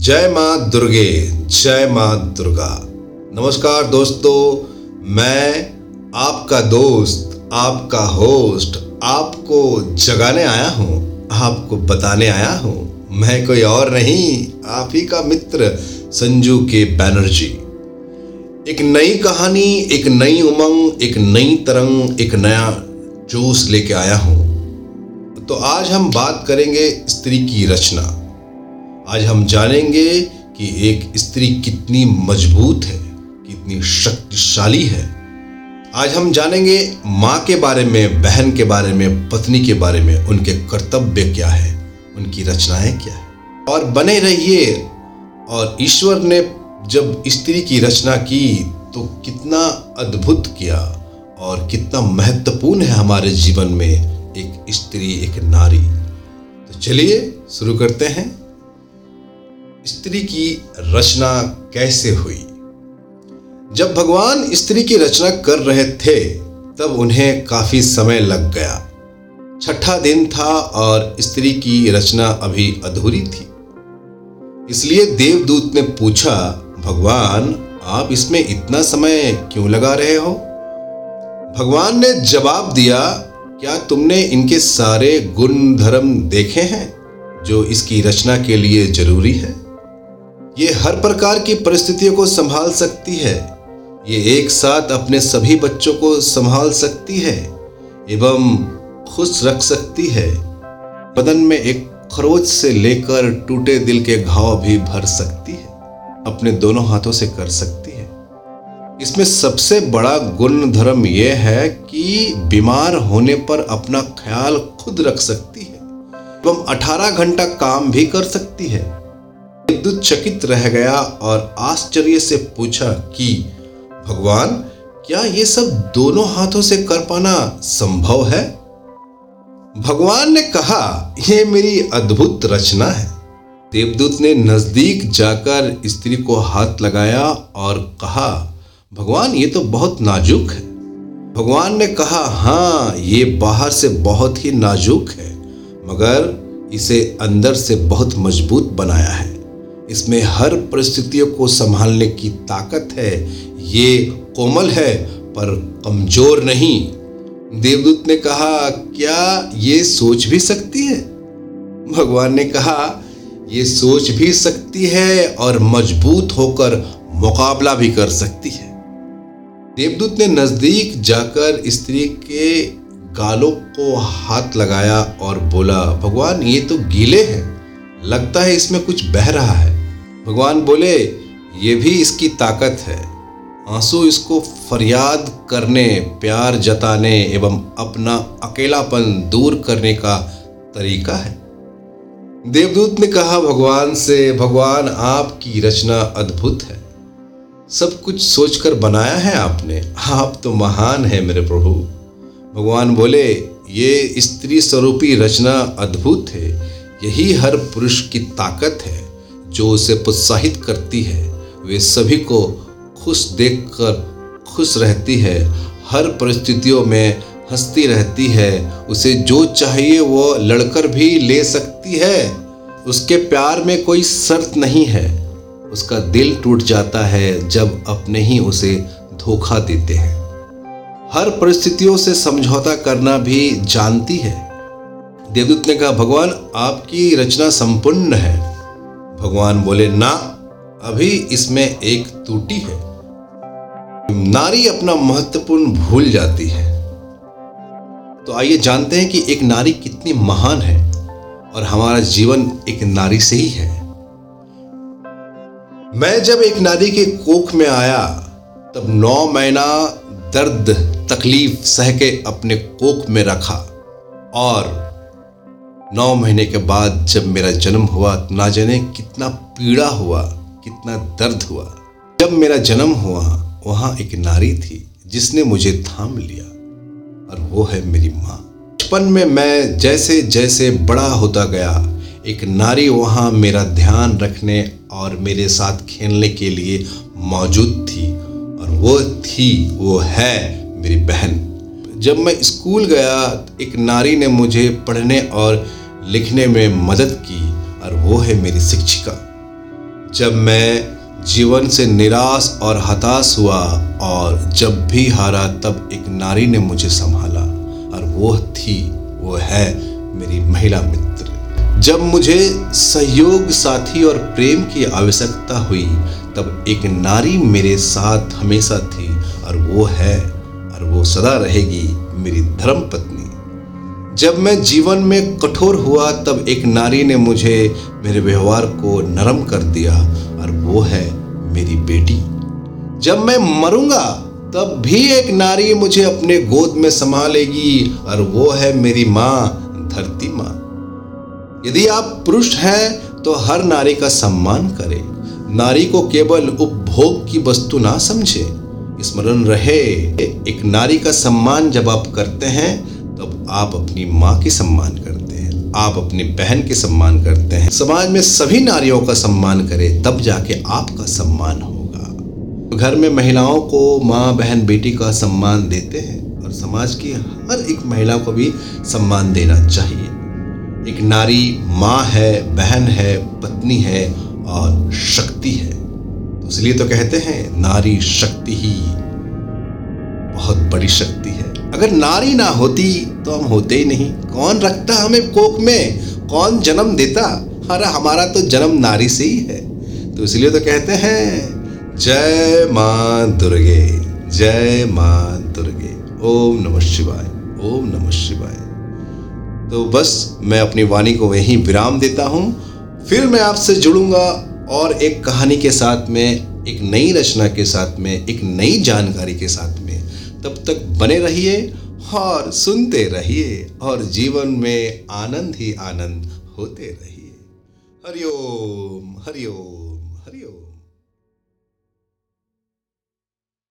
जय माँ दुर्गे, जय माँ दुर्गा। नमस्कार दोस्तों, मैं आपका दोस्त, आपका होस्ट, आपको जगाने आया हूँ, आपको बताने आया हूँ। मैं कोई और नहीं, आप ही का मित्र संजू के बैनर्जी एक नई कहानी, एक नई उमंग, एक नई तरंग, एक नया जोश लेके आया हूँ। तो आज हम बात करेंगे स्त्री की रचना। आज हम जानेंगे कि एक स्त्री कितनी मज़बूत है, कितनी शक्तिशाली है। आज हम जानेंगे माँ के बारे में, बहन के बारे में, पत्नी के बारे में, उनके कर्तव्य क्या है, उनकी रचनाएँ क्या है। और बने रहिए, और ईश्वर ने जब स्त्री की रचना की तो कितना अद्भुत किया, और कितना महत्वपूर्ण है हमारे जीवन में एक स्त्री, एक नारी। तो चलिए शुरू करते हैं। स्त्री की रचना कैसे हुई? जब भगवान स्त्री की रचना कर रहे थे, तब उन्हें काफ़ी समय लग गया। छठा दिन था और स्त्री की रचना अभी अधूरी थी। इसलिए देवदूत ने पूछा, भगवान, आप इसमें इतना समय क्यों लगा रहे हो? भगवान ने जवाब दिया, क्या तुमने इनके सारे गुण धर्म देखे हैं, जो इसकी रचना के लिए ज़रूरी है? ये हर प्रकार की परिस्थितियों को संभाल सकती है। ये एक साथ अपने सभी बच्चों को संभाल सकती है, एवं खुश रख सकती है। बदन में एक खरोच से लेकर टूटे दिल के घाव भी भर सकती है, अपने दोनों हाथों से कर सकती है। इसमें सबसे बड़ा गुण धर्म यह है कि बीमार होने पर अपना ख्याल खुद रख सकती है, एवं 18 घंटा काम भी कर सकती है। विद्युत चकित रह गया और आश्चर्य से पूछा कि, भगवान, क्या ये सब दोनों हाथों से कर पाना संभव है? भगवान ने कहा यह मेरी अद्भुत रचना है। देवदूत ने नज़दीक जाकर स्त्री को हाथ लगाया और कहा, भगवान, ये तो बहुत नाजुक है। भगवान ने कहा हाँ ये बाहर से बहुत ही नाजुक है, मगर इसे अंदर से बहुत मज़बूत बनाया है। इसमें हर परिस्थितियों को संभालने की ताकत है। ये कोमल है, पर कमज़ोर नहीं। देवदूत ने कहा, क्या ये सोच भी सकती है? भगवान ने कहा, ये सोच भी सकती है और मज़बूत होकर मुकाबला भी कर सकती है। देवदूत ने नज़दीक जाकर स्त्री के गालों को हाथ लगाया और बोला, भगवान, ये तो गीले हैं। लगता है इसमें कुछ बह रहा है। भगवान बोले, ये भी इसकी ताकत है। आँसू इसको फरियाद करने, प्यार जताने एवं अपना अकेलापन दूर करने का तरीका है। देवदूत ने कहा, भगवान से, भगवान आपकी रचना अद्भुत है। सब कुछ सोचकर बनाया है आपने। आप तो महान है मेरे प्रभु। भगवान बोले, ये स्त्री स्वरूपी रचना अद्भुत है। यही हर पुरुष की ताकत है। जो उसे प्रोत्साहित करती है, वे सभी को खुश देखकर खुश रहती है। हर परिस्थितियों में हंसती रहती है। उसे जो चाहिए वो लड़कर भी ले सकती है। उसके प्यार में कोई शर्त नहीं है। उसका दिल टूट जाता है जब अपने ही उसे धोखा देते हैं। हर परिस्थितियों से समझौता करना भी जानती है। देवदूत ने कहा, भगवान, आपकी रचना संपूर्ण है। भगवान बोले, ना, अभी इसमें एक त्रुटि है। नारी अपना महत्वपूर्ण भूल जाती है। तो आइए जानते हैं कि एक नारी कितनी महान है और हमारा जीवन एक नारी से ही है। मैं जब एक नारी के कोख में आया, तब नौ महीना दर्द, तकलीफ़, सह के अपने कोख में रखा और नौ महीने के बाद जब मेरा जन्म हुआ, ना जाने कितना पीड़ा हुआ, कितना दर्द हुआ। जब मेरा जन्म हुआ, वहाँ एक नारी थी जिसने मुझे थाम लिया और वो है मेरी माँ। बचपन में मैं जैसे जैसे बड़ा होता गया, एक नारी वहाँ मेरा ध्यान रखने और मेरे साथ खेलने के लिए मौजूद थी और वो थी, वो है मेरी बहन। जब मैं स्कूल गया, एक नारी ने मुझे पढ़ने और लिखने में मदद की और वो है मेरी शिक्षिका। जब मैं जीवन से निराश और हताश हुआ और जब भी हारा तब एक नारी ने मुझे संभाला और वो थी, वो है मेरी महिला मित्र। जब मुझे सहयोग, साथी और प्रेम की आवश्यकता हुई, तब एक नारी मेरे साथ हमेशा थी और वो है और वो सदा रहेगी मेरी धर्म पत्नी जब मैं जीवन में कठोर हुआ, तब एक नारी ने मुझे मेरे व्यवहार को नरम कर दिया, और वो है मेरी बेटी। जब मैं मरूँगा, तब भी एक नारी मुझे अपने गोद में संभालेगी, और वो है मेरी माँ, धरती माँ। यदि आप पुरुष हैं तो हर नारी का सम्मान करें। नारी को केवल उपभोग की वस्तु ना समझे। स्मरण रहे, एक नारी का सम्मान जब आप करते हैं तब आप अपनी माँ की सम्मान करते हैं, आप अपनी बहन के सम्मान करते हैं। समाज में सभी नारियों का सम्मान करें, तब जाके आपका सम्मान होगा। घर में महिलाओं को माँ, बहन, बेटी का सम्मान देते हैं और समाज की हर एक महिला को भी सम्मान देना चाहिए। एक नारी माँ है, बहन है, पत्नी है और शक्ति है। तो इसलिए तो कहते हैं, नारी शक्ति ही बहुत बड़ी शक्ति है। अगर नारी ना होती तो हम होते ही नहीं। कौन रखता हमें कोक में? कौन जन्म देता? अरे, हमारा तो जन्म नारी से ही है। तो इसलिए तो कहते हैं, जय माँ दुर्गे, जय माँ दुर्गे। ओम नमः शिवाय, ओम नमः शिवाय। तो बस मैं अपनी वाणी को वहीं विराम देता हूँ। फिर मैं आपसे जुड़ूँगा और एक कहानी के साथ में, एक नई रचना के साथ में, एक नई जानकारी के साथ में। तब तक बने रहिए और सुनते रहिए और जीवन में आनंद ही आनंद होते रहिए। हरिओम हरिओम।